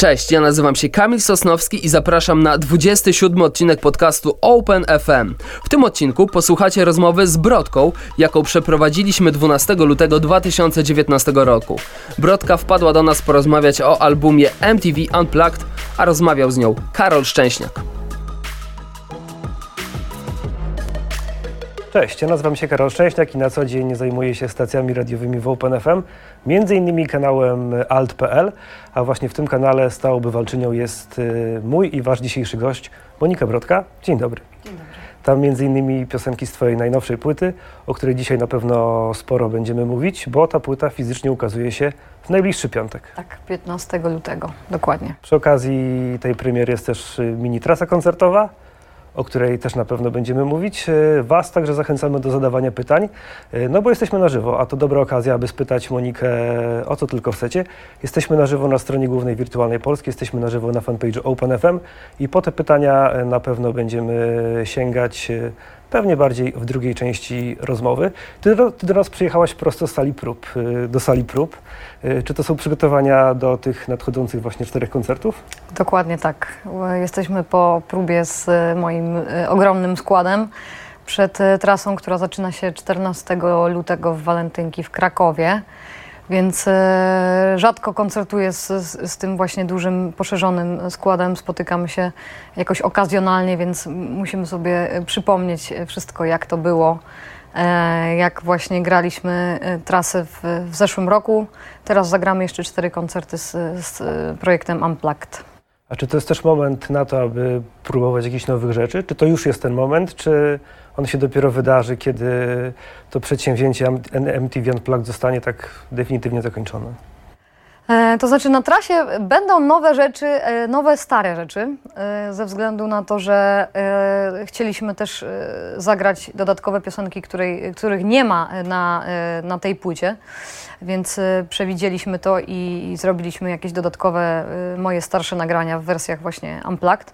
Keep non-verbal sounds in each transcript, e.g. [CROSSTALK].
Cześć, ja nazywam się Kamil Sosnowski i zapraszam na 27 odcinek podcastu Open FM. W tym odcinku posłuchacie rozmowy z Brodką, jaką przeprowadziliśmy 12 lutego 2019 roku. Brodka wpadła do nas porozmawiać o albumie MTV Unplugged, a rozmawiał z nią Karol Szczęśniak. Cześć, ja nazywam się Karol Szczęśniak i na co dzień zajmuję się stacjami radiowymi w OpenFM, między innymi kanałem alt.pl, a właśnie w tym kanale stałą bywalczynią jest y, mój i wasz dzisiejszy gość, Monika Brodka. Dzień dobry. Dzień dobry. Tam między innymi piosenki z twojej najnowszej płyty, o której dzisiaj na pewno sporo będziemy mówić, bo ta płyta fizycznie ukazuje się w najbliższy piątek. Tak, 15 lutego, dokładnie. Przy okazji tej premiery jest też y, mini trasa koncertowa, o której też na pewno będziemy mówić. E, Was także zachęcamy do zadawania pytań, e, no bo jesteśmy na żywo, a to dobra okazja, aby spytać Monikę o co tylko chcecie. Jesteśmy na żywo na stronie głównej Wirtualnej Polski, jesteśmy na żywo na fanpage'u OpenFM i po te pytania e, na pewno będziemy sięgać pewnie bardziej w drugiej części rozmowy. Ty, ty do nas przyjechałaś prosto z sali prób, do sali prób. Czy to są przygotowania do tych nadchodzących właśnie czterech koncertów? Dokładnie tak. Jesteśmy po próbie z moim ogromnym składem przed trasą, która zaczyna się 14 lutego w Walentynki w Krakowie. Więc e, rzadko koncertuję z, z, z, tym właśnie dużym, poszerzonym składem. Spotykamy się jakoś okazjonalnie, więc musimy sobie przypomnieć wszystko, jak to było, e, jak właśnie graliśmy e, trasę w, w zeszłym roku. Teraz zagramy jeszcze cztery koncerty z, z projektem Unplugged. A czy to jest też moment na to, aby próbować jakichś nowych rzeczy? Czy to już jest ten moment, czy on się dopiero wydarzy, kiedy to przedsięwzięcie MTV Unplugged zostanie tak definitywnie zakończone? E, to znaczy na trasie będą nowe rzeczy, e, nowe stare rzeczy, e, ze względu na to, że chcieliśmy też zagrać dodatkowe piosenki, której, których nie ma na, na tej płycie, więc przewidzieliśmy to i, i zrobiliśmy jakieś dodatkowe moje starsze nagrania w wersjach właśnie Unplugged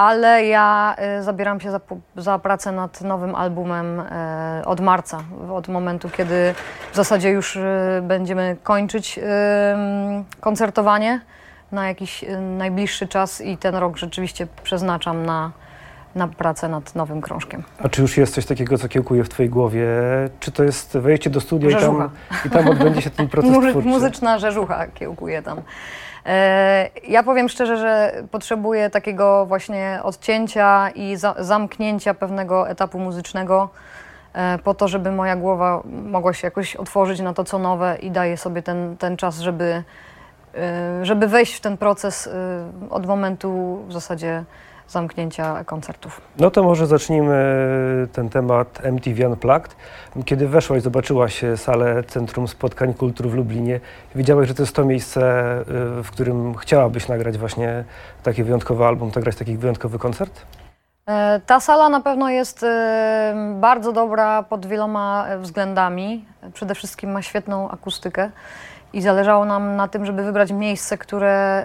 ale ja y, zabieram się za, za, pracę nad nowym albumem y, od marca, od momentu, kiedy w zasadzie już y, będziemy kończyć koncertowanie na jakiś najbliższy czas i ten rok rzeczywiście przeznaczam na, na pracę nad nowym krążkiem. A czy już jest coś takiego, co kiełkuje w Twojej głowie? Czy to jest wejście do studia i tam, i tam odbędzie się ten [LAUGHS] proces twórczy? Muzyczna rzeżucha kiełkuje tam. E, ja powiem szczerze, że potrzebuję takiego właśnie odcięcia i za zamknięcia pewnego etapu muzycznego e, po to, żeby moja głowa mogła się jakoś otworzyć na to, co nowe i daję sobie ten, ten czas, żeby, e, żeby wejść w ten proces od momentu w zasadzie zamknięcia koncertów. No to może zacznijmy ten temat MTV Unplugged. Kiedy weszłaś, zobaczyłaś salę Centrum Spotkań Kultur w Lublinie, widziałaś, że to jest to miejsce, y, w którym chciałabyś nagrać właśnie taki wyjątkowy album, nagrać taki wyjątkowy koncert? E, ta sala na pewno jest e, bardzo dobra pod wieloma względami. Przede wszystkim ma świetną akustykę i zależało nam na tym, żeby wybrać miejsce, które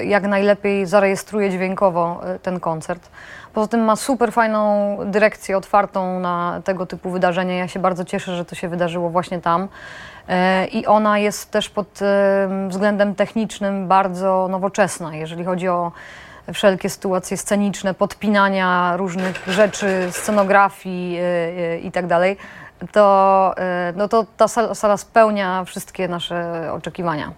y, jak najlepiej zarejestruje dźwiękowo y, ten koncert. Poza tym ma super fajną dyrekcję otwartą na tego typu wydarzenia. Ja się bardzo cieszę, że to się wydarzyło właśnie tam. Y, I ona jest też pod względem technicznym bardzo nowoczesna, jeżeli chodzi o wszelkie sytuacje sceniczne, podpinania różnych rzeczy, scenografii itd. To, y, no to ta sala spełnia wszystkie nasze oczekiwania.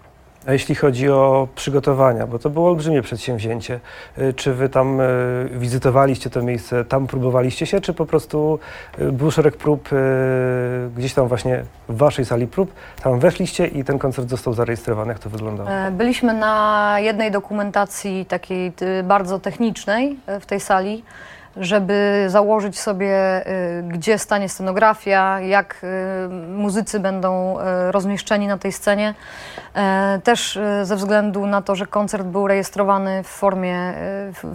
A jeśli chodzi o przygotowania, bo to było olbrzymie przedsięwzięcie, y, czy wy tam y, wizytowaliście to miejsce, tam próbowaliście się, czy po prostu był szereg prób gdzieś tam właśnie w waszej sali prób, tam weszliście i ten koncert został zarejestrowany, jak to wyglądało? E, byliśmy na jednej dokumentacji takiej bardzo technicznej w tej sali żeby założyć sobie, y, gdzie stanie scenografia, jak y, muzycy będą y, rozmieszczeni na tej scenie. E, też ze względu na to, że koncert był rejestrowany w formie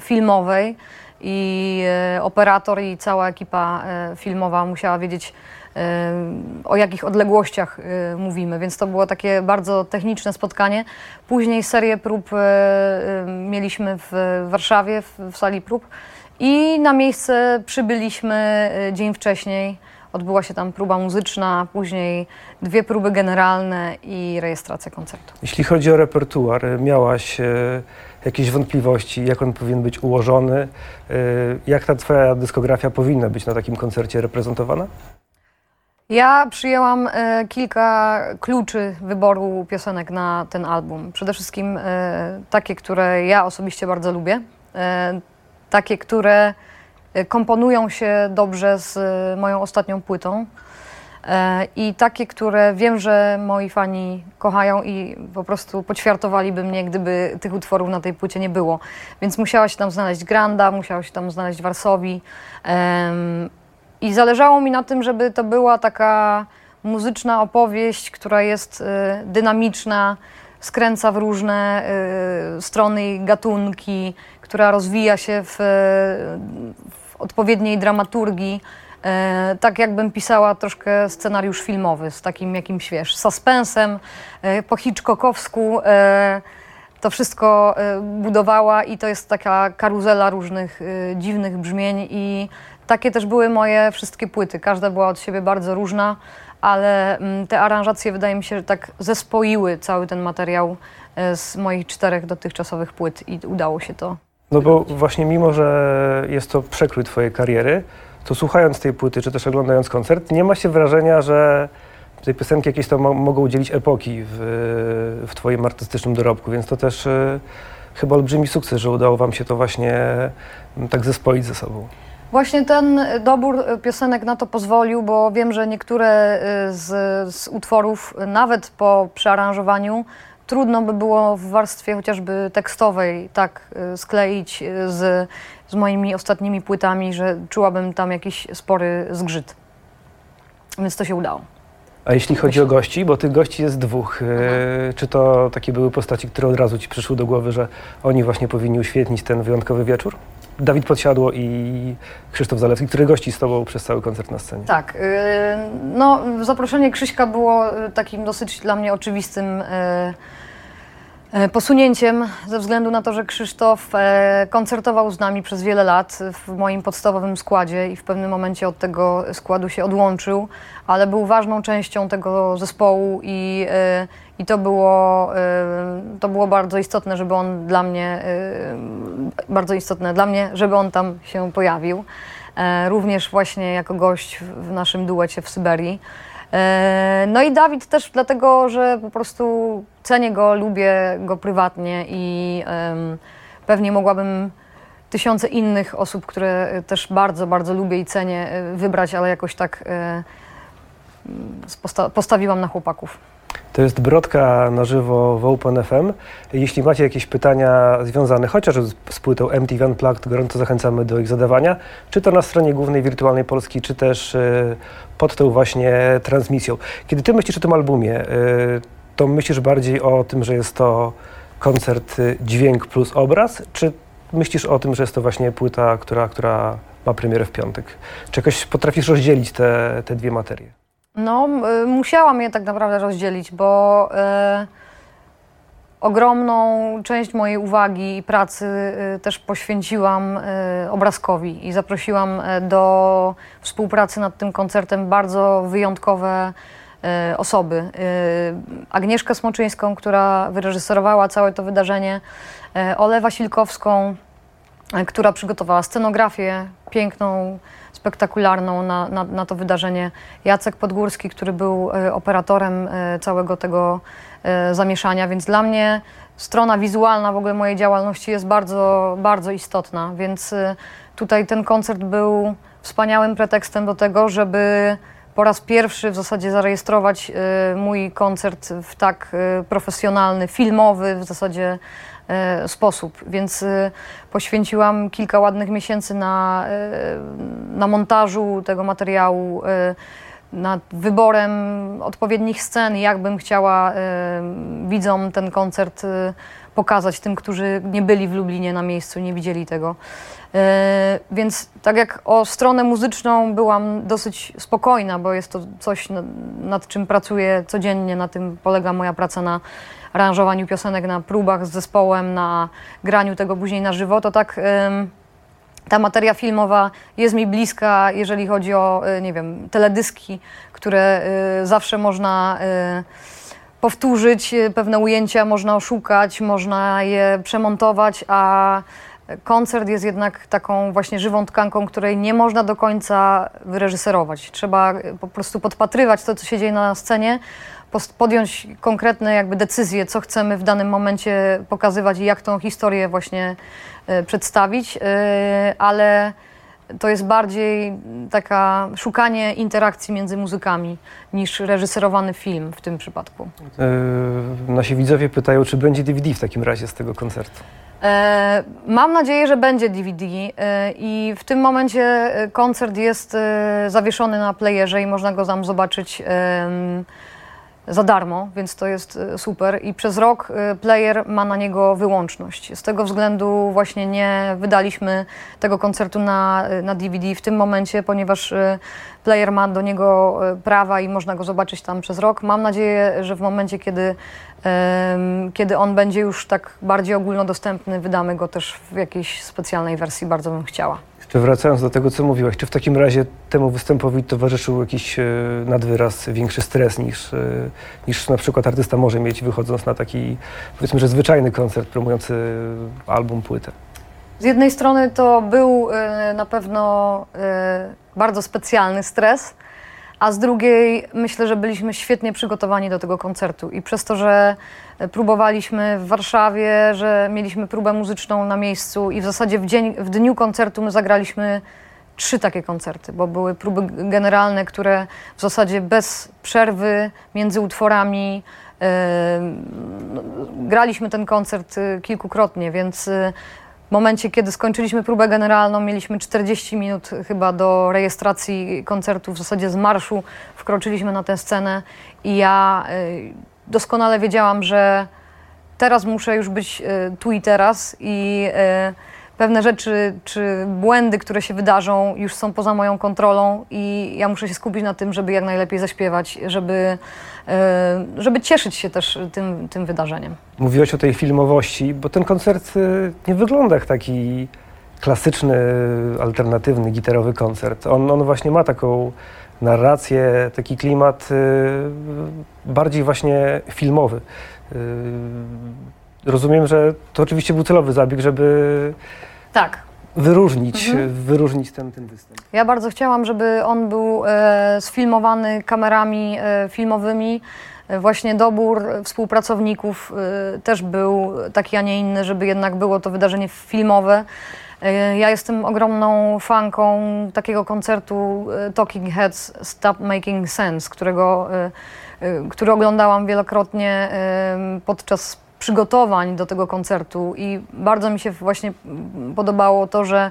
filmowej i operator i cała ekipa filmowa musiała wiedzieć, o jakich odległościach mówimy, więc to było takie bardzo techniczne spotkanie. Później serię prób mieliśmy w Warszawie, w sali prób. I na miejsce przybyliśmy y, dzień wcześniej Odbyła się tam próba muzyczna, później dwie próby generalne i rejestracja koncertu. Jeśli chodzi o repertuar, miałaś e, jakieś wątpliwości, jak on powinien być ułożony? E, jak ta twoja dyskografia powinna być na takim koncercie reprezentowana? Ja przyjęłam e, kilka kluczy wyboru piosenek na ten album. Przede wszystkim e, takie, które ja osobiście bardzo lubię, e, takie, które e, komponują się dobrze z e, moją ostatnią płytą e, i takie, które wiem, że moi fani kochają i po prostu poćwiartowaliby mnie, gdyby tych utworów na tej płycie nie było. Więc musiała się tam znaleźć Granda, musiała się tam znaleźć Warsowi. i zależało mi na tym, żeby to była taka muzyczna opowieść, która jest y, dynamiczna, skręca w różne y, strony i gatunki, która rozwija się w, w odpowiedniej dramaturgii. E, tak jakbym pisała troszkę scenariusz filmowy z takim jakimś, wiesz, suspensem, e, po Hitchcockowsku. E, to wszystko e, budowała i to jest taka karuzela różnych e, dziwnych brzmień i takie też były moje wszystkie płyty. Każda była od siebie bardzo różna, ale mm, te aranżacje wydaje mi się, że tak zespoiły cały ten materiał e, z moich czterech dotychczasowych płyt i udało się to. No bo właśnie mimo, że jest to przekrój twojej kariery, to słuchając tej płyty, czy też oglądając koncert, nie ma się wrażenia, że te piosenki jakieś tam mo- mogą udzielić epoki w, w twoim artystycznym dorobku, więc to też y, chyba olbrzymi sukces, że udało wam się to właśnie mm, tak zespoić ze sobą. Właśnie ten dobór e, piosenek na to pozwolił, bo wiem, że niektóre z, z utworów, nawet po przearanżowaniu, trudno by było w warstwie chociażby tekstowej tak e, skleić e, z, z moimi ostatnimi płytami, że czułabym tam jakiś spory zgrzyt. Więc to się udało. A jeśli chodzi o gości, bo tych gości jest dwóch, y, czy to takie były postaci, które od razu ci przyszły do głowy, że oni właśnie powinni uświetnić ten wyjątkowy wieczór? Dawid Podsiadło i Krzysztof Zalewski, który gości z tobą przez cały koncert na scenie. Tak, y, no zaproszenie Krzyśka było y, takim dosyć dla mnie oczywistym y, posunięciem ze względu na to, że Krzysztof koncertował z nami przez wiele lat w moim podstawowym składzie i w pewnym momencie od tego składu się odłączył, ale był ważną częścią tego zespołu i, i to, było, y, to było bardzo istotne, żeby on dla mnie, y, bardzo istotne dla mnie, żeby on tam się pojawił. E, również właśnie jako gość w, naszym duecie w Syberii. E, no i Dawid też dlatego, że po prostu cenię go, lubię go prywatnie i pewnie mogłabym tysiące innych osób, które też bardzo, bardzo lubię i cenię e, wybrać, ale jakoś tak posta- postawiłam na chłopaków. To jest Brodka na żywo w Open FM. Jeśli macie jakieś pytania związane chociaż z, płytą MTV Unplugged, gorąco zachęcamy do ich zadawania, czy to na stronie głównej Wirtualnej Polski, czy też y, pod tą właśnie transmisją. Kiedy ty myślisz o tym albumie, y, to myślisz bardziej o tym, że jest to koncert y, dźwięk plus obraz, czy myślisz o tym, że jest to właśnie płyta, która, która ma premierę w piątek? Czy jakoś potrafisz rozdzielić te, te dwie materie? No, y, musiałam je tak naprawdę rozdzielić, bo y, ogromną część mojej uwagi i pracy y, też poświęciłam obrazkowi i zaprosiłam do współpracy nad tym koncertem bardzo wyjątkowe osoby. Agnieszkę Smoczyńską, która wyreżyserowała całe to wydarzenie, Olę Wasilkowską, która przygotowała scenografię piękną, spektakularną na, na, na to wydarzenie. Jacek Podgórski, który był e, operatorem e, całego tego e, zamieszania, więc dla mnie strona wizualna w ogóle mojej działalności jest bardzo, bardzo istotna, więc tutaj ten koncert był wspaniałym pretekstem do tego, żeby po raz pierwszy w zasadzie zarejestrować e, mój koncert w tak e, profesjonalny, filmowy w zasadzie e, sposób. Więc poświęciłam kilka ładnych miesięcy na, na montażu tego materiału, nad wyborem odpowiednich scen, jak bym chciała widzom ten koncert pokazać, tym, którzy nie byli w Lublinie na miejscu, nie widzieli tego. E, Więc tak jak o stronę muzyczną byłam dosyć spokojna, bo jest to coś, nad, czym pracuję codziennie, na tym polega moja praca na aranżowaniu piosenek, na próbach z zespołem, na graniu tego później na żywo, to tak ta materia filmowa jest mi bliska, jeżeli chodzi o, y, nie wiem, teledyski, które y, zawsze można powtórzyć, pewne ujęcia można oszukać, można je przemontować, a koncert jest jednak taką właśnie żywą tkanką, której nie można do końca wyreżyserować. Trzeba y, po prostu podpatrywać to, co się dzieje na scenie, podjąć konkretne jakby decyzje, co chcemy w danym momencie pokazywać i jak tą historię właśnie y, przedstawić, y, ale to jest bardziej taka szukanie interakcji między muzykami niż reżyserowany film w tym przypadku. Yy, nasi widzowie pytają, czy będzie DVD w takim razie z tego koncertu. E, Mam nadzieję, że będzie DVD e, i w tym momencie e, koncert jest e, zawieszony na playerze i można go tam zobaczyć za darmo, więc to jest e, super. I przez rok e, player ma na niego wyłączność. Z tego względu właśnie nie wydaliśmy tego koncertu na, e, na DVD w tym momencie, ponieważ player ma do niego prawa i można go zobaczyć tam przez rok. Mam nadzieję, że w momencie, kiedy, kiedy on będzie już tak bardziej ogólnodostępny, wydamy go też w jakiejś specjalnej wersji. Bardzo bym chciała. Jeszcze wracając do tego, co mówiłaś, czy w takim razie temu występowi towarzyszył jakiś e, nadwyraz, większy stres niż, e, niż na przykład artysta może mieć wychodząc na taki, powiedzmy, że zwyczajny koncert promujący album, płytę? Z jednej strony to był e, na pewno bardzo specjalny stres, a z drugiej myślę, że byliśmy świetnie przygotowani do tego koncertu. I przez to, że e, próbowaliśmy w Warszawie, że mieliśmy próbę muzyczną na miejscu i w zasadzie w, dzień, w dniu koncertu my zagraliśmy trzy takie koncerty, bo były próby generalne, które w zasadzie bez przerwy między utworami e, graliśmy ten koncert e, kilkukrotnie, więc momencie, kiedy skończyliśmy próbę generalną, mieliśmy 40 minut chyba do rejestracji koncertu, w zasadzie z marszu wkroczyliśmy na tę scenę i ja y, doskonale wiedziałam, że teraz muszę już być y, tu i teraz i y, pewne rzeczy czy błędy, które się wydarzą, już są poza moją kontrolą i ja muszę się skupić na tym, żeby jak najlepiej zaśpiewać, żeby, y, żeby cieszyć się też tym, tym wydarzeniem. Mówiłaś o tej filmowości, bo ten koncert y, nie wygląda jak taki klasyczny, alternatywny, gitarowy koncert. On, on właśnie ma taką narrację, taki klimat y, bardziej właśnie filmowy. Rozumiem, że to oczywiście był celowy zabieg, żeby Tak, wyróżnić, Mhm. wyróżnić ten, ten występ. Ja bardzo chciałam, żeby on był e, sfilmowany kamerami e, filmowymi. E, Właśnie dobór współpracowników e, też był taki, a nie inny, żeby jednak było to wydarzenie filmowe. E, Ja jestem ogromną fanką takiego koncertu e, Talking Heads Stop Making Sense, którego, e, który oglądałam wielokrotnie podczas przygotowań do tego koncertu i bardzo mi się właśnie podobało to, że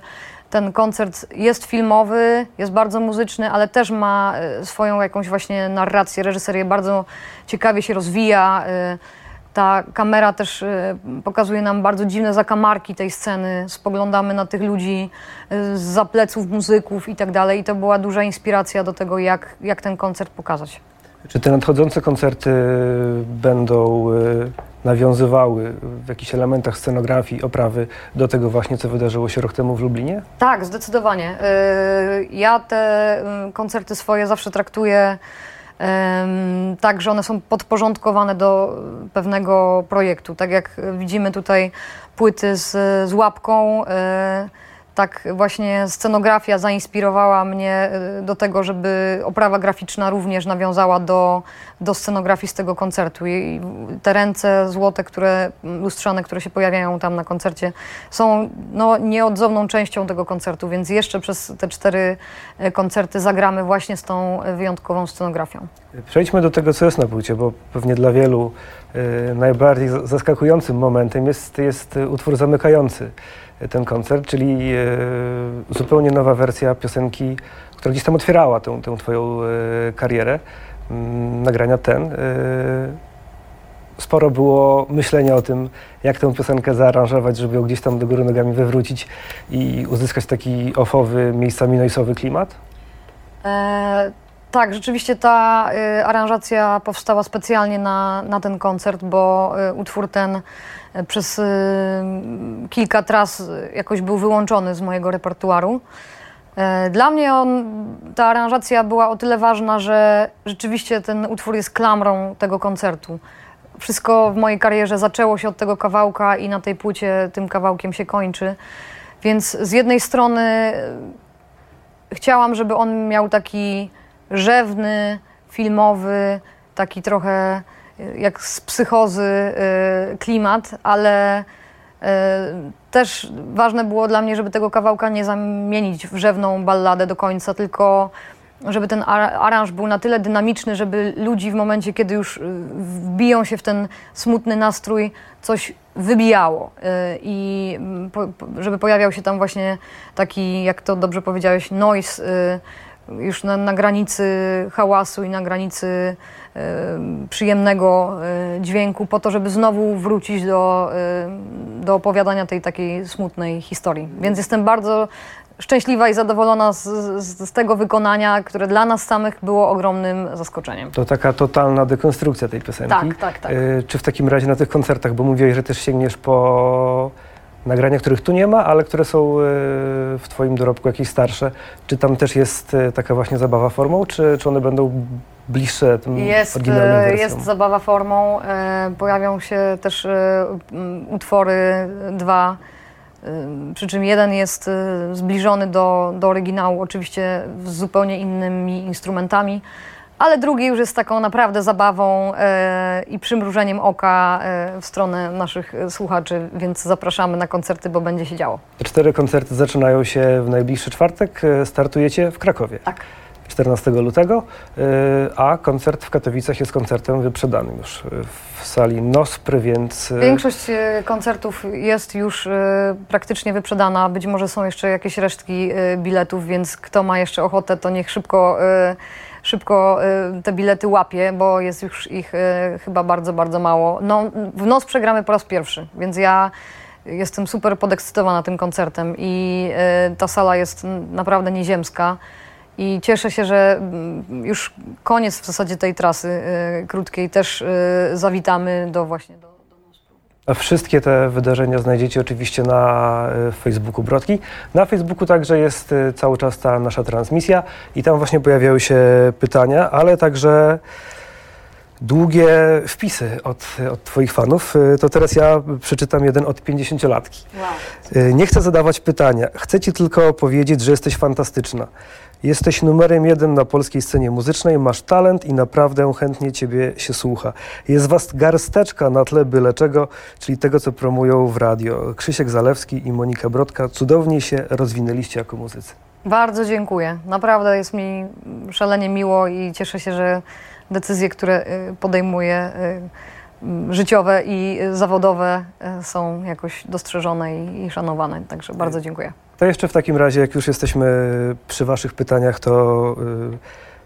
ten koncert jest filmowy, jest bardzo muzyczny, ale też ma e, swoją jakąś właśnie narrację, reżyserię bardzo ciekawie się rozwija. e, Ta kamera też e, pokazuje nam bardzo dziwne zakamarki tej sceny. Spoglądamy na tych ludzi z pleców muzyków i tak dalej. I to była duża inspiracja do tego, jak, jak ten koncert pokazać. Czy te nadchodzące koncerty będą nawiązywały w jakichś elementach scenografii, oprawy do tego właśnie, co wydarzyło się rok temu w Lublinie? Tak, zdecydowanie. Y, Ja te y, koncerty swoje zawsze traktuję tak, że one są podporządkowane do pewnego projektu. Tak jak widzimy tutaj płyty z, z łapką, y, tak właśnie scenografia zainspirowała mnie y, do tego, żeby oprawa graficzna również nawiązała do, do scenografii z tego koncertu. I te ręce złote, które, lustrzane, które się pojawiają tam na koncercie, są no, nieodzowną częścią tego koncertu, więc jeszcze przez te cztery e, koncerty zagramy właśnie z tą e, wyjątkową scenografią. Przejdźmy do tego, co jest na płycie, bo pewnie dla wielu y, najbardziej zaskakującym momentem jest, jest utwór zamykający ten koncert, czyli y, zupełnie nowa wersja piosenki, która gdzieś tam otwierała tę, tę twoją y, karierę, mm, nagrania ten. y, Sporo było myślenia o tym, jak tę piosenkę zaaranżować, żeby ją gdzieś tam do góry nogami wywrócić i uzyskać taki ofowy, miejscami noisowy klimat. E, Tak, rzeczywiście ta y, aranżacja powstała specjalnie na, na ten koncert, bo y, utwór ten przez y, kilka tras jakoś był wyłączony z mojego repertuaru. E, Dla mnie on, ta aranżacja była o tyle ważna, że rzeczywiście ten utwór jest klamrą tego koncertu. Wszystko w mojej karierze zaczęło się od tego kawałka i na tej płycie tym kawałkiem się kończy. Więc z jednej strony e, chciałam, żeby on miał taki rzewny, filmowy, taki trochę jak z psychozy y, klimat, ale y, też ważne było dla mnie, żeby tego kawałka nie zamienić w rzewną balladę do końca, tylko żeby ten ar- aranż był na tyle dynamiczny, żeby ludzi w momencie, kiedy już y, wbiją się w ten smutny nastrój, coś wybijało. I żeby pojawiał się tam właśnie taki, jak to dobrze powiedziałeś, noise, już na, na granicy hałasu i na granicy przyjemnego y, dźwięku, po to, żeby znowu wrócić do, do opowiadania tej takiej smutnej historii. Więc jestem bardzo szczęśliwa i zadowolona z, z, z tego wykonania, które dla nas samych było ogromnym zaskoczeniem. To taka totalna dekonstrukcja tej piosenki. Tak, tak, tak. Y, Czy w takim razie na tych koncertach, bo mówiłeś, że też sięgniesz po nagrania, których tu nie ma, ale które są y, w Twoim dorobku jakieś starsze, czy tam też jest y, taka właśnie zabawa formą, czy, czy one będą bliższe tym Jest, oryginalnym e, wersjom? jest zabawa formą. e, Pojawią się też e, utwory dwa, e, przy czym jeden jest e, zbliżony do, do oryginału, oczywiście z zupełnie innymi instrumentami, ale drugi już jest taką naprawdę zabawą e, i przymrużeniem oka e, w stronę naszych e, słuchaczy, więc zapraszamy na koncerty, bo będzie się działo. Te cztery koncerty zaczynają się w najbliższy czwartek. y, Startujecie w Krakowie Tak. 14 lutego, y, a koncert w Katowicach jest koncertem wyprzedanym już w sali Nospry, więc... Większość e, koncertów jest już e, praktycznie wyprzedana. Być może są jeszcze jakieś resztki e, biletów, więc kto ma jeszcze ochotę, to niech szybko, e, szybko e, te bilety łapie, bo jest już ich e, chyba bardzo, bardzo mało. No, w nos przegramy po raz pierwszy, więc ja jestem super podekscytowana tym koncertem i e, ta sala jest naprawdę nieziemska. I cieszę się, że mm, już koniec w zasadzie tej trasy krótkiej też zawitamy do właśnie do, wszystkie te wydarzenia znajdziecie oczywiście na y, Facebooku Brodki. Na Facebooku także jest y, cały czas ta nasza transmisja i tam właśnie pojawiały się pytania, ale także długie wpisy od, od Twoich fanów. Y, To teraz ja przeczytam jeden od 50-latki. Wow. Nie chcę zadawać pytania. Chcę Ci tylko powiedzieć, że jesteś fantastyczna. Jesteś numerem jeden na polskiej scenie muzycznej, masz talent i naprawdę chętnie Ciebie się słucha. Jest Was garsteczka na tle byle czego, czyli tego, co promują w radio. Krzysiek Zalewski i Monika Brodka cudownie się rozwinęliście jako muzycy. Bardzo dziękuję. Naprawdę jest mi szalenie miło i cieszę się, że decyzje, które y, podejmuję, y, życiowe i zawodowe, y, są jakoś dostrzeżone i szanowane. Także bardzo dziękuję. To jeszcze w takim razie, jak już jesteśmy przy Waszych pytaniach, to y,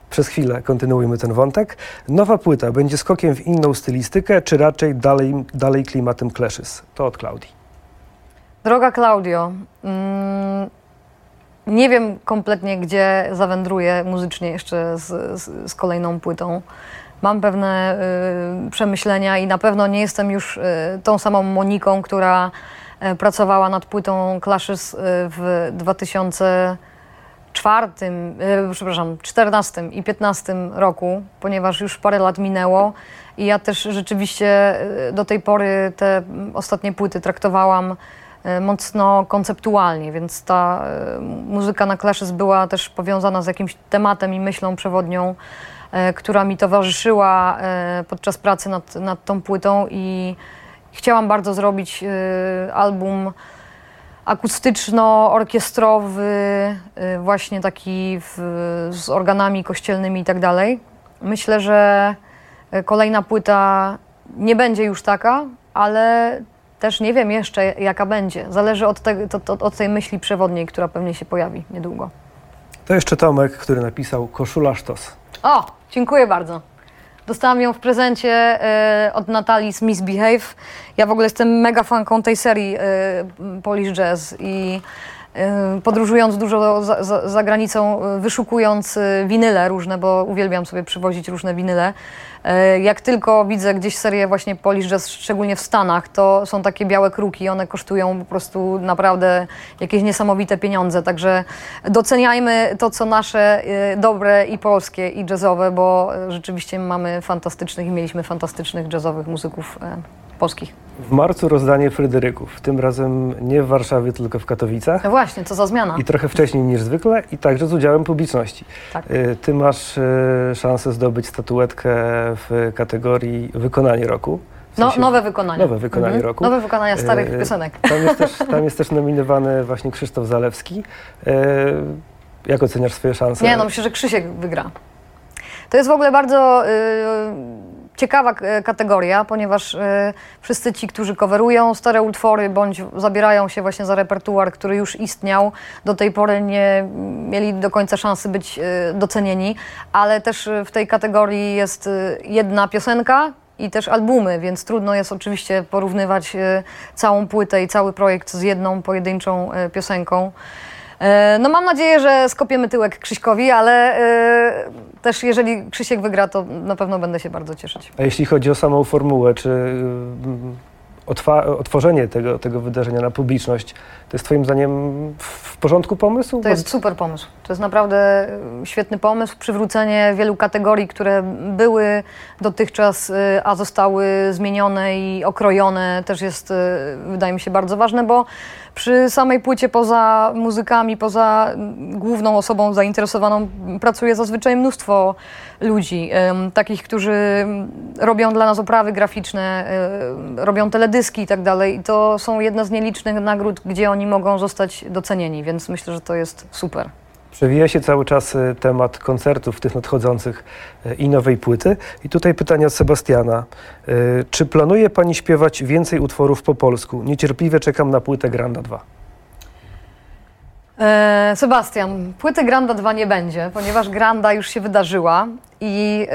przez chwilę kontynuujmy ten wątek. Nowa płyta będzie skokiem w inną stylistykę, czy raczej dalej, dalej klimatem Clashes? To od Klaudii. Droga Klaudio, mm, nie wiem kompletnie, gdzie zawędruję muzycznie jeszcze z, z, z kolejną płytą. Mam pewne y, przemyślenia i na pewno nie jestem już y, tą samą Moniką, która pracowała nad płytą Clashes y, w 2004, y, przepraszam, 14 i 15 roku, ponieważ już parę lat minęło. I ja też rzeczywiście do tej pory te ostatnie płyty traktowałam e, mocno konceptualnie, więc ta e, muzyka na Clashes była też powiązana z jakimś tematem i myślą przewodnią, e, która mi towarzyszyła e, podczas pracy nad, nad tą płytą i chciałam bardzo zrobić e, album akustyczno-orkiestrowy, y, właśnie taki w, z organami kościelnymi i tak dalej. Myślę, że y, kolejna płyta nie będzie już taka, ale też nie wiem jeszcze jaka będzie. Zależy od, te, to, to, od tej myśli przewodniej, która pewnie się pojawi niedługo. To jeszcze Tomek, który napisał Koszula Sztos. O, dziękuję bardzo. Dostałam ją w prezencie e, od Natalii z Misbehave. Ja w ogóle jestem mega fanką tej serii e, Polish Jazz i podróżując dużo za, za, za granicą, y, wyszukując y, winyle różne, bo uwielbiam sobie przywozić różne winyle. Y, Jak tylko widzę gdzieś serię właśnie Polish Jazz, szczególnie w Stanach, to są takie białe kruki, one kosztują po prostu naprawdę jakieś niesamowite pieniądze, także doceniajmy to, co nasze y, dobre i polskie i jazzowe, bo y, rzeczywiście mamy fantastycznych i mieliśmy fantastycznych jazzowych muzyków y, polskich. W marcu rozdanie Fryderyków, tym razem nie w Warszawie, tylko w Katowicach. No właśnie, co za zmiana. I trochę wcześniej niż zwykle i także z udziałem publiczności. Tak. Y, Ty masz y, szansę zdobyć statuetkę w kategorii wykonanie roku. W No, sensie- nowe wykonania. Nowe wykonanie roku. Nowe wykonania starych Y, piosenek. [LAUGHS] Tam jest, też, tam jest też nominowany właśnie Krzysztof Zalewski. Jak oceniasz swoje szanse? Nie, no myślę, że Krzysiek wygra. To jest w ogóle bardzo y, ciekawa kategoria, ponieważ y, wszyscy ci, którzy coverują stare utwory bądź zabierają się właśnie za repertuar, który już istniał, do tej pory nie mieli do końca szansy być y, docenieni, ale też y, w tej kategorii jest jedna piosenka, i też albumy, więc trudno jest oczywiście porównywać całą płytę i cały projekt z jedną pojedynczą piosenką. E, No mam nadzieję, że skopiemy tyłek Krzyśkowi, ale e, też jeżeli Krzysiek wygra, to na pewno będę się bardzo cieszyć. A jeśli chodzi o samą formułę, czy y, otworzenie tego, tego wydarzenia na publiczność, to jest Twoim zdaniem w porządku pomysł? To jest super pomysł. To jest naprawdę e, świetny pomysł. Przywrócenie wielu kategorii, które były dotychczas, e, a zostały zmienione i okrojone, też jest, wydaje mi się, bardzo ważne, bo przy samej płycie poza muzykami, poza główną osobą zainteresowaną pracuje zazwyczaj mnóstwo ludzi, takich, którzy robią dla nas oprawy graficzne, robią teledyski i tak dalej. I to są jedne z nielicznych nagród, gdzie oni mogą zostać docenieni, więc myślę, że to jest super. Przewija się cały czas y, temat koncertów tych nadchodzących y, i nowej płyty. I tutaj pytanie od Sebastiana. Y, Czy planuje Pani śpiewać więcej utworów po polsku? Niecierpliwie czekam na płytę Granda 2. E, Sebastian, płyty Granda 2 nie będzie, ponieważ Granda już się wydarzyła i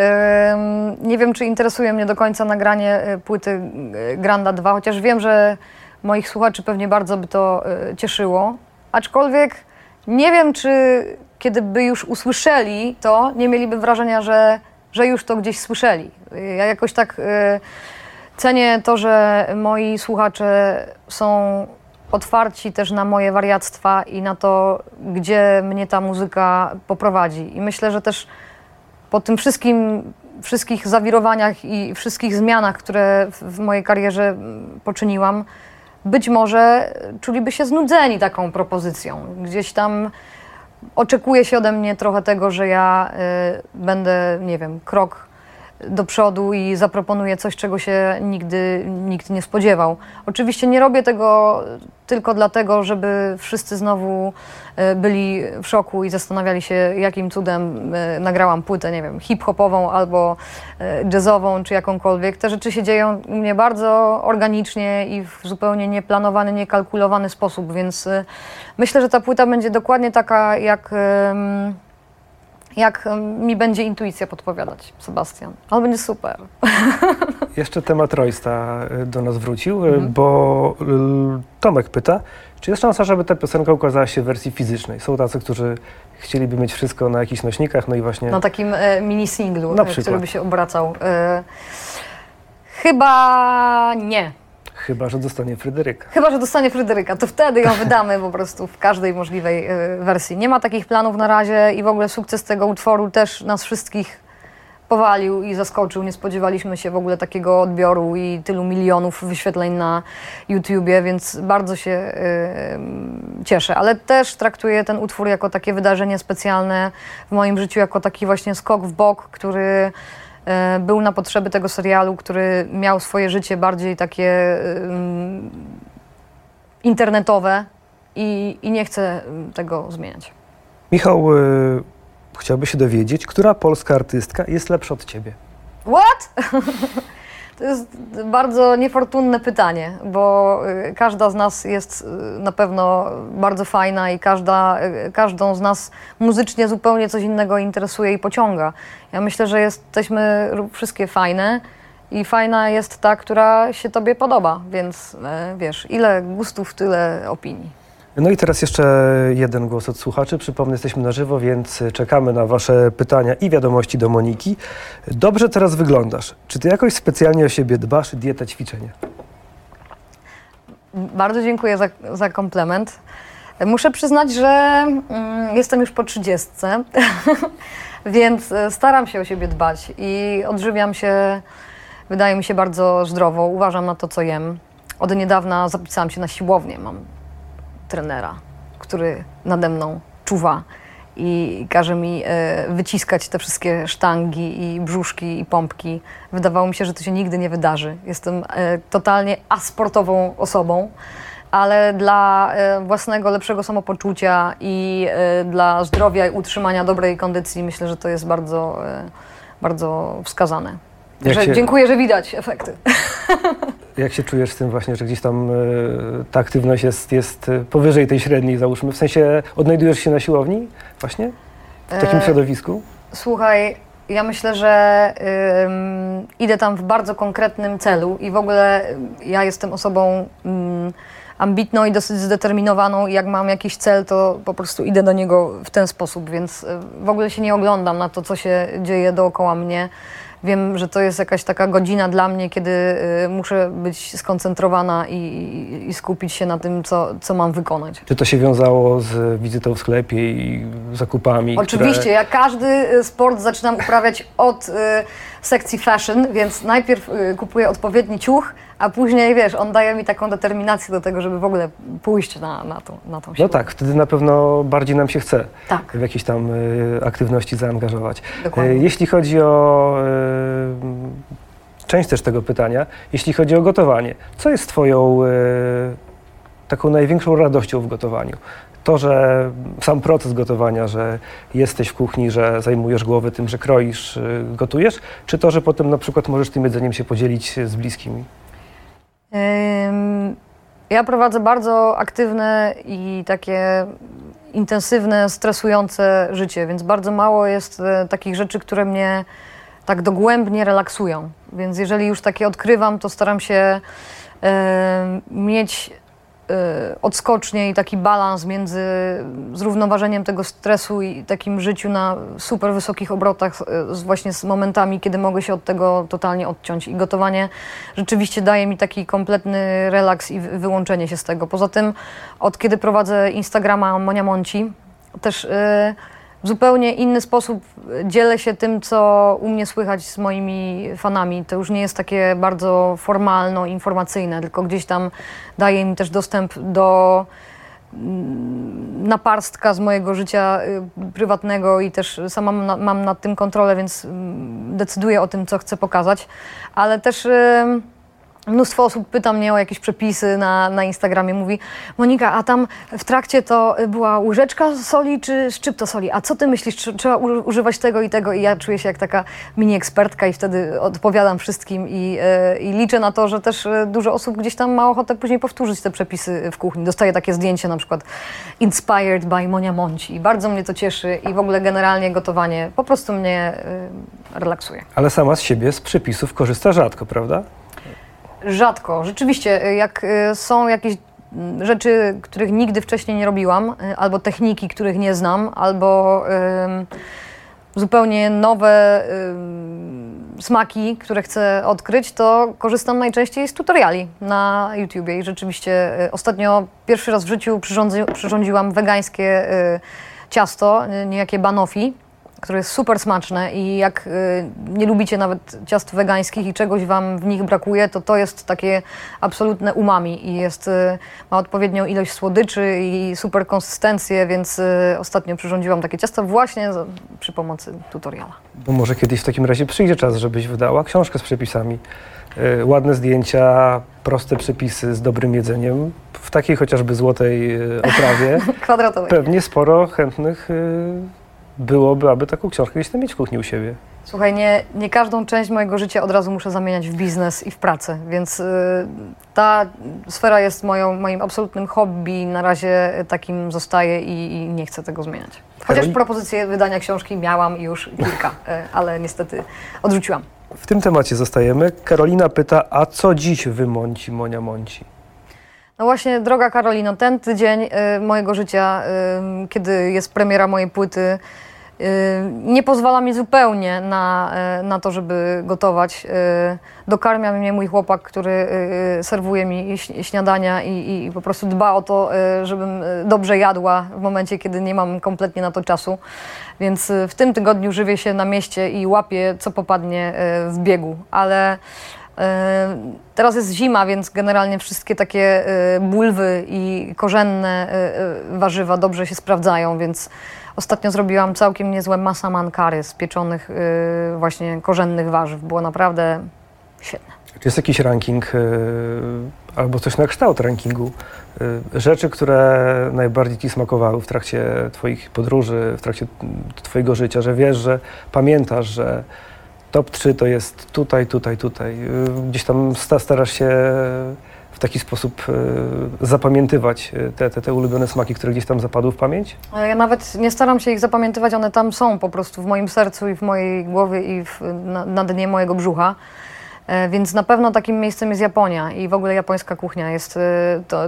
nie wiem, czy interesuje mnie do końca nagranie e, płyty e, Granda 2, chociaż wiem, że moich słuchaczy pewnie bardzo by to cieszyło. Aczkolwiek nie wiem, czy kiedy by już usłyszeli to, nie mieliby wrażenia, że, że już to gdzieś słyszeli. Ja jakoś tak e, cenię to, że moi słuchacze są otwarci też na moje wariactwa i na to, gdzie mnie ta muzyka poprowadzi. I myślę, że też po tym wszystkim, wszystkich zawirowaniach i wszystkich zmianach, które w, w mojej karierze mm, poczyniłam, być może czuliby się znudzeni taką propozycją. Gdzieś tam oczekuje się ode mnie trochę tego, że ja y, będę, nie wiem, krok do przodu i zaproponuję coś, czego się nigdy nikt nie spodziewał. Oczywiście nie robię tego tylko dlatego, żeby wszyscy znowu e, byli w szoku i zastanawiali się, jakim cudem e, nagrałam płytę, nie wiem, hip-hopową albo e, jazzową, czy jakąkolwiek. Te rzeczy się dzieją u mnie bardzo organicznie i w zupełnie nieplanowany, niekalkulowany sposób, więc myślę, że ta płyta będzie dokładnie taka, jak... jak em, mi będzie intuicja podpowiadać, Sebastian. Ale będzie super. [LAUGHS] Jeszcze temat Roysta y, do nas wrócił, y, Mhm. bo y, Tomek pyta, czy jest szansa, żeby ta piosenka ukazała się w wersji fizycznej? Są tacy, którzy chcieliby mieć wszystko na jakichś nośnikach, no i właśnie... Na takim e, mini singlu, Na e, który by się obracał. E, chyba nie. Chyba, że dostanie Fryderyka. Chyba, że dostanie Fryderyka, to wtedy ją wydamy po prostu w każdej możliwej e, wersji. Nie ma takich planów na razie i w ogóle sukces tego utworu też nas wszystkich powalił i zaskoczył. Nie spodziewaliśmy się w ogóle takiego odbioru i tylu milionów wyświetleń na YouTubie, więc bardzo się e, cieszę. Ale też traktuję ten utwór jako takie wydarzenie specjalne w moim życiu, jako taki właśnie skok w bok, który był na potrzeby tego serialu, który miał swoje życie bardziej takie internetowe i, i nie chcę tego zmieniać. Michał y, chciałby się dowiedzieć, która polska artystka jest lepsza od ciebie? What? [LAUGHS] To jest bardzo niefortunne pytanie, bo y, każda z nas jest y, na pewno bardzo fajna i każda, y, każdą z nas muzycznie zupełnie coś innego interesuje i pociąga. Ja myślę, że jesteśmy wszystkie fajne i fajna jest ta, która się tobie podoba, więc wiesz, ile gustów, tyle opinii. No i teraz jeszcze jeden głos od słuchaczy. Przypomnę, jesteśmy na żywo, więc czekamy na Wasze pytania i wiadomości do Moniki. Dobrze teraz wyglądasz. Czy Ty jakoś specjalnie o siebie dbasz? Dieta, ćwiczenie? Bardzo dziękuję za, za komplement. Muszę przyznać, że mm, jestem już po trzydziestce, [LAUGHS] więc e, staram się o siebie dbać i odżywiam się, wydaje mi się, bardzo zdrowo. Uważam na to, co jem. Od niedawna zapisałam się na siłownię. Mam trenera, który nade mną czuwa i każe mi e, wyciskać te wszystkie sztangi i brzuszki i pompki. Wydawało mi się, że to się nigdy nie wydarzy. Jestem e, totalnie asportową osobą, ale dla e, własnego lepszego samopoczucia i dla zdrowia i utrzymania dobrej kondycji myślę, że to jest bardzo, bardzo wskazane. Że, się- Dziękuję, że widać efekty. [LAUGHS] Jak się czujesz z tym właśnie, że gdzieś tam e, ta aktywność jest, jest e, powyżej tej średniej, załóżmy? W sensie odnajdujesz się na siłowni właśnie? W takim E, środowisku? Słuchaj, ja myślę, że ym, idę tam w bardzo konkretnym celu i w ogóle ym, ja jestem osobą ym, ambitną i dosyć zdeterminowaną i jak mam jakiś cel, to po prostu idę do niego w ten sposób, więc y, w ogóle się nie oglądam na to, co się dzieje dookoła mnie. Wiem, że to jest jakaś taka godzina dla mnie, kiedy y, muszę być skoncentrowana i, i, i skupić się na tym, co, co mam wykonać. Czy to się wiązało z wizytą w sklepie i zakupami? Oczywiście, Które... ja każdy y, sport zaczynam uprawiać od y, sekcji fashion, więc najpierw y, kupuję odpowiedni ciuch, a później, wiesz, on daje mi taką determinację do tego, żeby w ogóle pójść na, na, tą, na tą No siłę. tak, wtedy na pewno bardziej nam się chce Tak, w jakieś tam y, aktywności zaangażować. dokładnie. Y, Jeśli chodzi o y, część też tego pytania, jeśli chodzi o gotowanie, co jest Twoją y, taką największą radością w gotowaniu? To, że sam proces gotowania, że jesteś w kuchni, że zajmujesz głowę tym, że kroisz, y, gotujesz, czy to, że potem na przykład możesz tym jedzeniem się podzielić z bliskimi? Ja prowadzę bardzo aktywne i takie intensywne, stresujące życie, więc bardzo mało jest e, takich rzeczy, które mnie tak dogłębnie relaksują. Więc jeżeli już takie odkrywam, to staram się mieć odskocznie i taki balans między zrównoważeniem tego stresu i takim życiu na super wysokich obrotach, e, z właśnie z momentami, kiedy mogę się od tego totalnie odciąć. I gotowanie rzeczywiście daje mi taki kompletny relaks i wy- wyłączenie się z tego. Poza tym, od kiedy prowadzę Instagrama Monia Monci, też e, w zupełnie inny sposób dzielę się tym, co u mnie słychać z moimi fanami. To już nie jest takie bardzo formalno-informacyjne, tylko gdzieś tam daje mi też dostęp do mm, naparstka z mojego życia y, prywatnego i też sama mam, na, mam nad tym kontrolę, więc mm, decyduję o tym, co chcę pokazać. Ale też y, mnóstwo osób pyta mnie o jakieś przepisy na, na Instagramie. Mówi, Monika, a tam w trakcie to była łyżeczka soli czy szczypto soli? A co ty myślisz, czy trzeba używać tego i tego? I ja czuję się jak taka mini ekspertka i wtedy odpowiadam wszystkim i, y, i liczę na to, że też y, dużo osób gdzieś tam ma ochotę później powtórzyć te przepisy w kuchni. Dostaję takie zdjęcie na przykład inspired by Monia Monci i bardzo mnie to cieszy i w ogóle generalnie gotowanie po prostu mnie y, relaksuje. Ale sama z siebie z przepisów korzysta rzadko, prawda? Rzadko. Rzeczywiście, y, jak y, są jakieś mm, rzeczy, których nigdy wcześniej nie robiłam, y, albo techniki, których nie znam, albo zupełnie nowe smaki, które chcę odkryć, to korzystam najczęściej z tutoriali na YouTubie i rzeczywiście ostatnio pierwszy raz w życiu przyrządzi, przyrządziłam wegańskie ciasto, niejakie banoffee, które jest super smaczne i jak y, nie lubicie nawet ciast wegańskich i czegoś wam w nich brakuje, to to jest takie absolutne umami i jest, y, ma odpowiednią ilość słodyczy i super konsystencję, więc y, ostatnio przyrządziłam takie ciasto właśnie przy pomocy tutoriala. Bo może kiedyś w takim razie przyjdzie czas, żebyś wydała książkę z przepisami. Ładne zdjęcia, proste przepisy z dobrym jedzeniem, w takiej chociażby złotej oprawie. [LAUGHS] Kwadratowej. Pewnie sporo chętnych byłoby, aby taką książkę gdzieś tam mieć w kuchni u siebie. Słuchaj, nie, nie każdą część mojego życia od razu muszę zamieniać w biznes i w pracę, więc y, ta sfera jest moją, moim absolutnym hobby, na razie takim zostaje i, i nie chcę tego zmieniać. Chociaż propozycje wydania książki miałam już kilka, y, ale niestety odrzuciłam. W tym temacie zostajemy. Karolina pyta, a co dziś wymąci Monia Monci? No właśnie, droga Karolino, ten tydzień y, mojego życia, y, kiedy jest premiera mojej płyty, nie pozwala mi zupełnie na, y, na to, żeby gotować. Y, dokarmia mnie mój chłopak, który y, y, serwuje mi śniadania i, i po prostu dba o to, y, żebym y, dobrze jadła w momencie, kiedy nie mam kompletnie na to czasu. Więc y, w tym tygodniu żywię się na mieście i łapię, co popadnie y, w biegu. Ale Teraz jest zima, więc generalnie wszystkie takie e, bulwy i korzenne e, warzywa dobrze się sprawdzają, więc ostatnio zrobiłam całkiem niezłe masaman curry z pieczonych właśnie korzennych warzyw. Było naprawdę świetne. Czy jest jakiś ranking y, albo coś na kształt rankingu y, rzeczy, które najbardziej Ci smakowały w trakcie Twoich podróży, w trakcie mm, Twojego życia, że wiesz, że pamiętasz, że top 3 to jest tutaj, tutaj, tutaj. Y, Gdzieś tam sta, starasz się w taki sposób y, zapamiętywać y, te, te, te ulubione smaki, które gdzieś tam zapadły w pamięć? Ja nawet nie staram się ich zapamiętywać, one tam są po prostu w moim sercu i w mojej głowie i w, na, na dnie mojego brzucha. E, Więc na pewno takim miejscem jest Japonia i w ogóle japońska kuchnia jest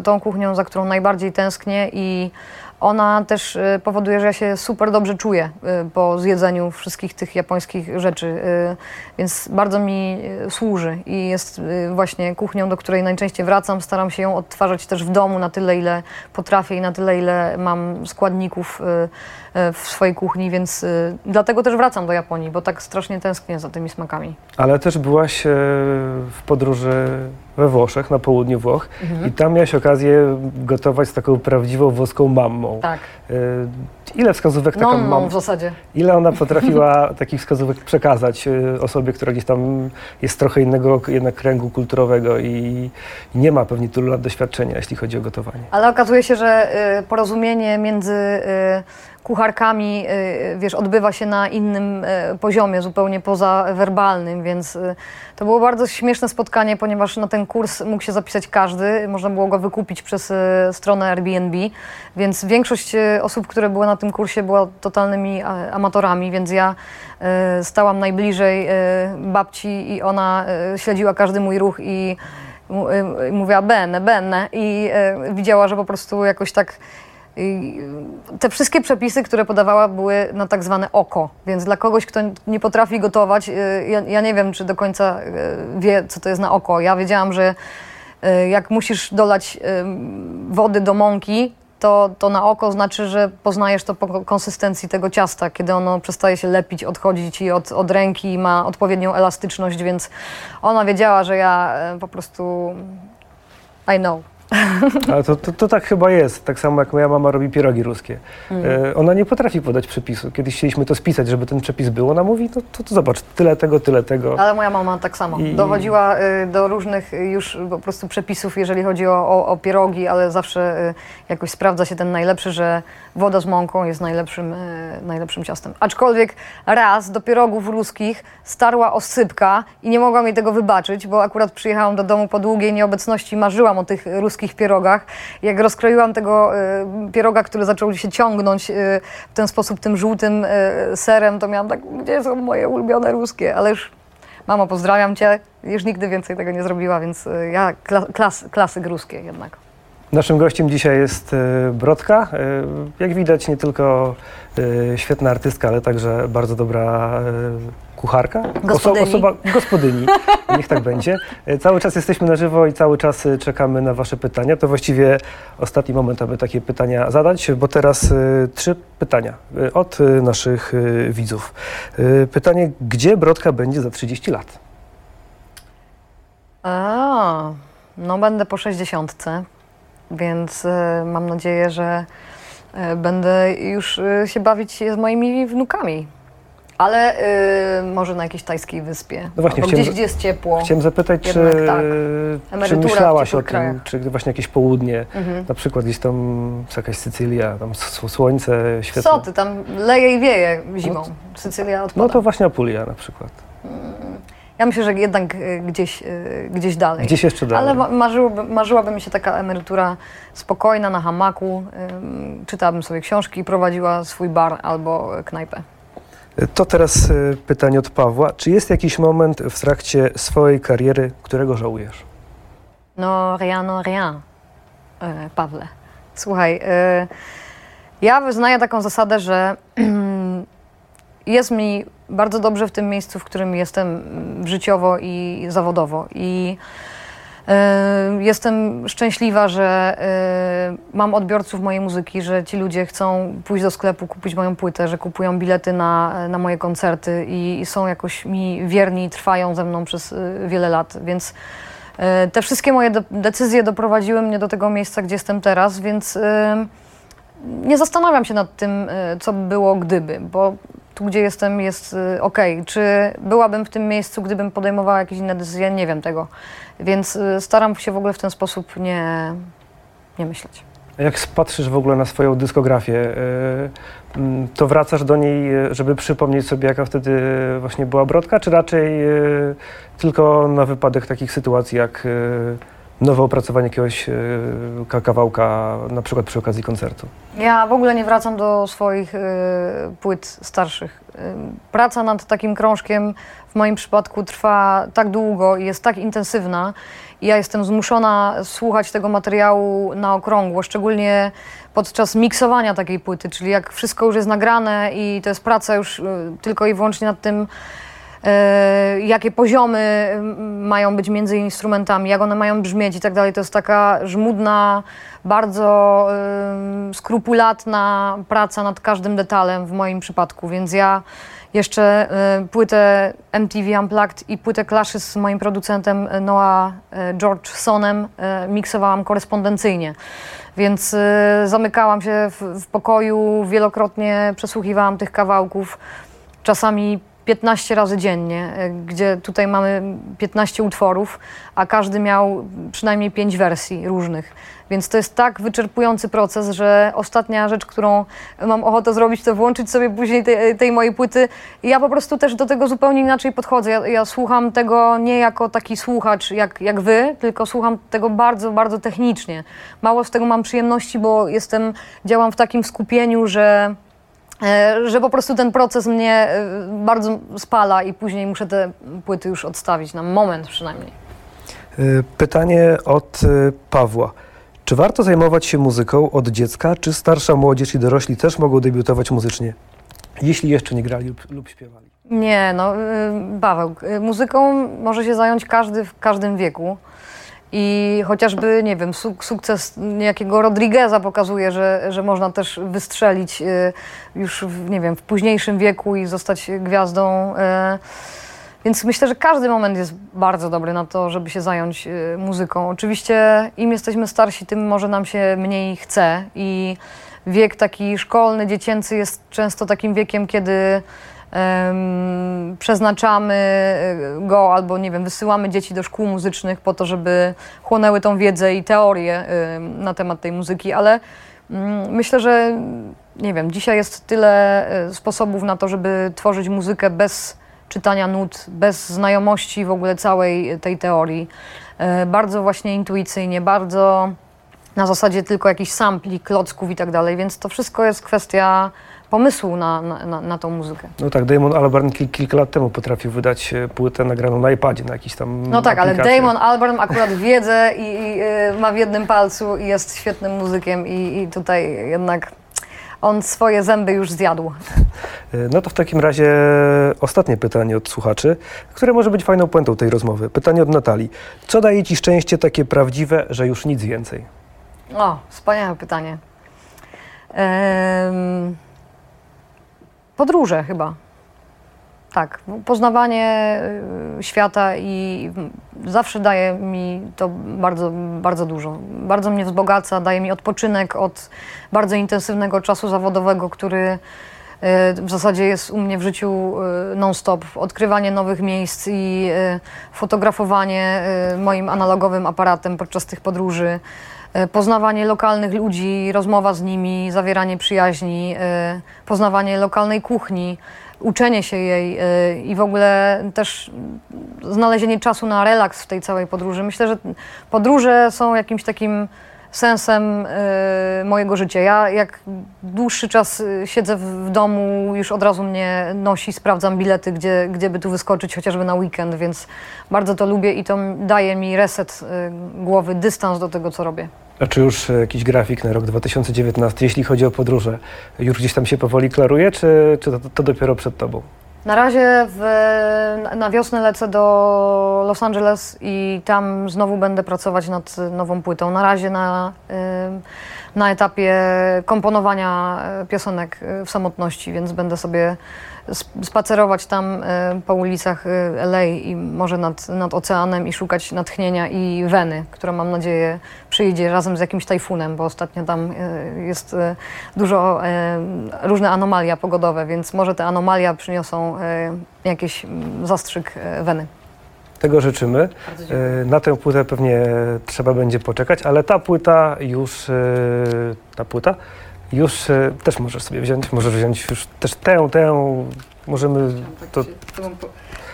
tą kuchnią, za którą najbardziej tęsknię i ona też e, powoduje, że ja się super dobrze czuję e, po zjedzeniu wszystkich tych japońskich rzeczy, e, więc bardzo mi służy i jest właśnie kuchnią, do której najczęściej wracam. Staram się ją odtwarzać też w domu na tyle, ile potrafię i na tyle, ile mam składników w swojej kuchni, więc e, dlatego też wracam do Japonii, bo tak strasznie tęsknię za tymi smakami. Ale też byłaś e, w podróży we Włoszech, na południu Włoch i tam miałaś okazję gotować z taką prawdziwą włoską mammą. Tak, E, Ile wskazówek no, no mam, w zasadzie. ile ona potrafiła [LAUGHS] takich wskazówek przekazać e, osobie, która gdzieś tam jest trochę innego jednak kręgu kulturowego i, nie ma pewnie tylu lat doświadczenia, jeśli chodzi o gotowanie. Ale okazuje się, że y, porozumienie między y, kucharkami, y, wiesz, odbywa się na innym y, poziomie, zupełnie pozawerbalnym, więc y, to było bardzo śmieszne spotkanie, ponieważ na ten kurs mógł się zapisać każdy, można było go wykupić przez y, stronę Airbnb, więc większość y, osób, które były na tym kursie była totalnymi a, amatorami, więc ja y, stałam najbliżej y, babci i ona śledziła każdy mój ruch i mówiła bene, bene i widziała, że po prostu jakoś tak te wszystkie przepisy, które podawała, były na tak zwane oko, więc dla kogoś, kto nie potrafi gotować, ja, ja nie wiem, czy do końca wie, co to jest na oko. Ja wiedziałam, że jak musisz dolać wody do mąki, to, to na oko znaczy, że poznajesz to po konsystencji tego ciasta, kiedy ono przestaje się lepić, odchodzić ci od, od ręki i ma odpowiednią elastyczność, więc ona wiedziała, że ja y, po prostu I know. Ale to, to, to tak chyba jest, tak samo jak moja mama robi pierogi ruskie. Mm. E, ona nie potrafi podać przepisu. Kiedyś chcieliśmy to spisać, żeby ten przepis był. Ona mówi, no to, to zobacz, tyle tego, tyle tego. Ale moja mama tak samo. I- Dochodziła y, do różnych już po prostu przepisów, jeżeli chodzi o, o, o pierogi, ale zawsze y, jakoś sprawdza się ten najlepszy, że woda z mąką jest najlepszym, y, najlepszym ciastem. Aczkolwiek raz do pierogów ruskich starła osypka i nie mogłam jej tego wybaczyć, bo akurat przyjechałam do domu po długiej nieobecności, marzyłam o tych ruskich pierogach. Jak rozkroiłam tego y, pieroga, który zaczął się ciągnąć y, w ten sposób tym żółtym y, serem, to miałam tak, gdzie są moje ulubione ruskie, ale już Mamo, pozdrawiam cię. Już nigdy więcej tego nie zrobiła, więc ja kla, klas, ruskie jednak. Naszym gościem dzisiaj jest Brodka. Jak widać, nie tylko świetna artystka, ale także bardzo dobra kucharka. Gospodyni. osoba gospodyni, [LAUGHS] niech tak będzie. E, Cały czas jesteśmy na żywo i cały czas e, czekamy na Wasze pytania. To właściwie ostatni moment, aby takie pytania zadać, bo teraz e, trzy pytania od naszych widzów. Pytanie, gdzie Brodka będzie za 30 lat? A, no będę po 60, więc mam nadzieję, że będę już się bawić z moimi wnukami. Ale y, może na jakiejś tajskiej wyspie. No właśnie, chciałem gdzieś, gdzie jest ciepło. Chciałem zapytać, czy, Jednak tak. czy Emerytura w myślałaś o ciepłych tym, krajach. czy właśnie jakieś południe, Mhm. na przykład gdzieś tam jakaś Sycylia, tam słońce świetne. Co ty, tam leje i wieje zimą. Sycylia odpada. No to właśnie Apulia na przykład. Ja myślę, że jednak y, gdzieś, y, gdzieś dalej. Gdzieś jeszcze dalej. Ale ma- marzyłoby, marzyłaby mi się taka emerytura spokojna na hamaku. Ym, czytałabym sobie książki i prowadziła swój bar albo knajpę. To teraz y, pytanie od Pawła. Czy jest jakiś moment w trakcie swojej kariery, którego żałujesz? No, rien, no, rien. E, Pawle, słuchaj, e, ja wyznaję taką zasadę, że [CLEARS THROAT] jest mi bardzo dobrze w tym miejscu, w którym jestem życiowo i zawodowo. I e, jestem szczęśliwa, że e, mam odbiorców mojej muzyki, że ci ludzie chcą pójść do sklepu, kupić moją płytę, że kupują bilety na, na moje koncerty i, są jakoś mi wierni, trwają ze mną przez e, wiele lat, więc te wszystkie moje de- decyzje doprowadziły mnie do tego miejsca, gdzie jestem teraz, więc nie zastanawiam się nad tym, co by było gdyby, bo tu, gdzie jestem, jest ok. Czy byłabym w tym miejscu, gdybym podejmowała jakieś inne decyzje? Nie wiem tego. Więc e, staram się w ogóle w ten sposób nie, nie myśleć. Jak patrzysz w ogóle na swoją dyskografię, e, mm, to wracasz do niej, żeby przypomnieć sobie, jaka wtedy właśnie była Brodka, czy raczej tylko na wypadek takich sytuacji, jak nowe opracowanie jakiegoś e, ka- kawałka, na przykład przy okazji koncertu? Ja w ogóle nie wracam do swoich y, płyt starszych. Y, praca nad takim krążkiem w moim przypadku trwa tak długo i jest tak intensywna. Ja jestem zmuszona słuchać tego materiału na okrągło, szczególnie podczas miksowania takiej płyty, czyli jak wszystko już jest nagrane i to jest praca już tylko i wyłącznie nad tym, e, jakie poziomy mają być między instrumentami, jak one mają brzmieć i tak dalej. To jest taka żmudna, bardzo skrupulatna praca nad każdym detalem w moim przypadku, więc ja jeszcze y, płytę MTV Unplugged i płytę Clashy z moim producentem Noah y, George Sonem miksowałam korespondencyjnie. Więc zamykałam się w, w pokoju, wielokrotnie przesłuchiwałam tych kawałków, czasami 15 razy dziennie, y, gdzie tutaj mamy 15 utworów, a każdy miał przynajmniej 5 wersji różnych. Więc to jest tak wyczerpujący proces, że ostatnia rzecz, którą mam ochotę zrobić, to włączyć sobie później tej, tej mojej płyty. I ja po prostu też do tego zupełnie inaczej podchodzę. Ja, ja słucham tego nie jako taki słuchacz jak, jak wy, tylko słucham tego bardzo, bardzo technicznie. Mało z tego mam przyjemności, bo jestem, działam w takim skupieniu, że e, że po prostu ten proces mnie e, bardzo spala i później muszę te płyty już odstawić na moment przynajmniej. E, Pytanie od e, Pawła. Czy warto zajmować się muzyką od dziecka, czy starsza młodzież i dorośli też mogą debiutować muzycznie, jeśli jeszcze nie grali lub, lub śpiewali? Nie, no, Paweł, muzyką może się zająć każdy w każdym wieku. I chociażby, nie wiem, suk- sukces niejakiego Rodrigueza pokazuje, że, że można też wystrzelić y, już, w, nie wiem, w późniejszym wieku i zostać gwiazdą. y. Więc myślę, że każdy moment jest bardzo dobry na to, żeby się zająć y, muzyką. Oczywiście im jesteśmy starsi, tym może nam się mniej chce i wiek taki szkolny, dziecięcy jest często takim wiekiem, kiedy em, przeznaczamy y, go albo, nie wiem, wysyłamy dzieci do szkół muzycznych po to, żeby chłonęły tą wiedzę i teorię ym, na temat tej muzyki, ale mm, myślę, że nie wiem, dzisiaj jest tyle y, sposobów na to, żeby tworzyć muzykę bez czytania nut, bez znajomości w ogóle całej tej teorii. E, Bardzo właśnie intuicyjnie, bardzo na zasadzie tylko jakichś sampli, klocków i tak dalej, więc to wszystko jest kwestia pomysłu na, na, na, tą muzykę. No tak, Damon Albarn kil, kilka lat temu potrafił wydać e, płytę nagraną na iPadzie, na jakiś tam No tak, ale. Damon Albarn akurat wiedzę i, i y, ma w jednym palcu i jest świetnym muzykiem i, i tutaj jednak on swoje zęby już zjadł. E, No to w takim razie ostatnie pytanie od słuchaczy, które może być fajną puentą tej rozmowy. Pytanie od Natalii. Co daje Ci szczęście takie prawdziwe, że już nic więcej? O, wspaniałe pytanie. Podróże chyba. Tak, poznawanie y, świata i zawsze daje mi to bardzo, bardzo dużo. Bardzo mnie wzbogaca, daje mi odpoczynek od bardzo intensywnego czasu zawodowego, który y, w zasadzie jest u mnie w życiu y, non-stop. Odkrywanie nowych miejsc i fotografowanie moim analogowym aparatem podczas tych podróży. Y, Poznawanie lokalnych ludzi, rozmowa z nimi, zawieranie przyjaźni, y, poznawanie lokalnej kuchni, uczenie się jej y, i w ogóle też znalezienie czasu na relaks w tej całej podróży. Myślę, że podróże są jakimś takim sensem mojego życia. Ja jak dłuższy czas siedzę w, domu, już od razu mnie nosi, sprawdzam bilety, gdzie, gdzie by tu wyskoczyć, chociażby na weekend, więc bardzo to lubię i to daje mi reset głowy, dystans do tego, co robię. A czy już e, jakiś grafik na rok 2019, jeśli chodzi o podróże, już gdzieś tam się powoli klaruje, czy, czy to, to dopiero przed tobą? Na razie w, na wiosnę lecę do Los Angeles i tam znowu będę pracować nad nową płytą. Na razie na, na etapie komponowania e, piosenek e, w samotności, więc będę sobie spacerować tam e, po ulicach e, LA i może nad, nad oceanem i szukać natchnienia i weny, która mam nadzieję przyjdzie razem z jakimś tajfunem, bo ostatnio tam e, jest dużo różne anomalia pogodowe, więc może te anomalia przyniosą jakiś zastrzyk weny. Tego życzymy. Na tę płytę pewnie trzeba będzie poczekać, ale ta płyta już, ta płyta już e, też możesz sobie wziąć, możesz wziąć już też tę, tę, możemy, to,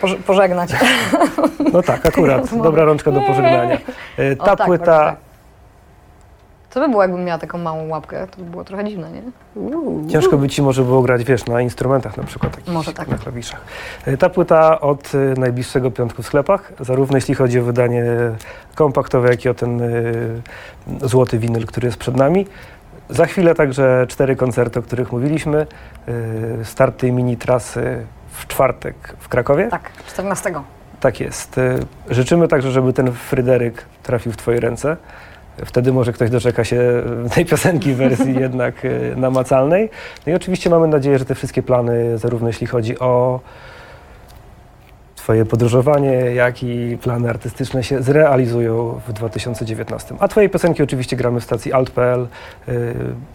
Poże- pożegnać. [LAUGHS] no tak, akurat, [LAUGHS] dobra rączka do pożegnania. E, O, Ta tak, płyta, tak. Co by było, jakbym miała taką małą łapkę? To by było trochę dziwne, nie? ciężko by ci może było grać, wiesz, na instrumentach na przykład, takich, Może tak. na klawiszach. E, Ta płyta od najbliższego piątku w sklepach, zarówno jeśli chodzi o wydanie kompaktowe, jak i o ten e, złoty winyl, który jest przed nami. Za chwilę także cztery koncerty, o których mówiliśmy. E, Start tej mini trasy w czwartek w Krakowie. Tak, 14. Tak jest. E, Życzymy także, żeby ten Fryderyk trafił w Twoje ręce. Wtedy może ktoś doczeka się [LAUGHS] tej piosenki w wersji [LAUGHS] jednak e, namacalnej. No i oczywiście mamy nadzieję, że te wszystkie plany, zarówno jeśli chodzi o Twoje podróżowanie, jak i plany artystyczne się zrealizują w 2019. A Twoje piosenki oczywiście gramy w stacji alt.pl y,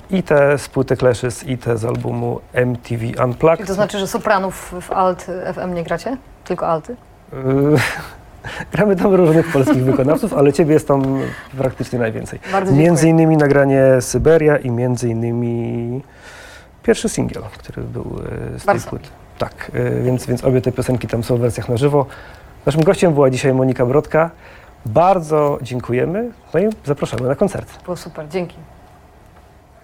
i te z płyty Clashes, i te z albumu MTV Unplugged. Czyli to znaczy, że sopranów w alt FM nie gracie? Tylko alty? Y, [LAUGHS] Gramy tam różnych polskich wykonawców, ale ciebie jest tam praktycznie najwięcej. Bardzo dziękuję. Między innymi nagranie Syberia i między innymi pierwszy singiel, który był y, z tej Bardzo. płyty. Tak, y, więc, więc obie te piosenki tam są w wersjach na żywo. Naszym gościem była dzisiaj Monika Brodka. Bardzo dziękujemy, no i zapraszamy na koncert. Było super, dzięki.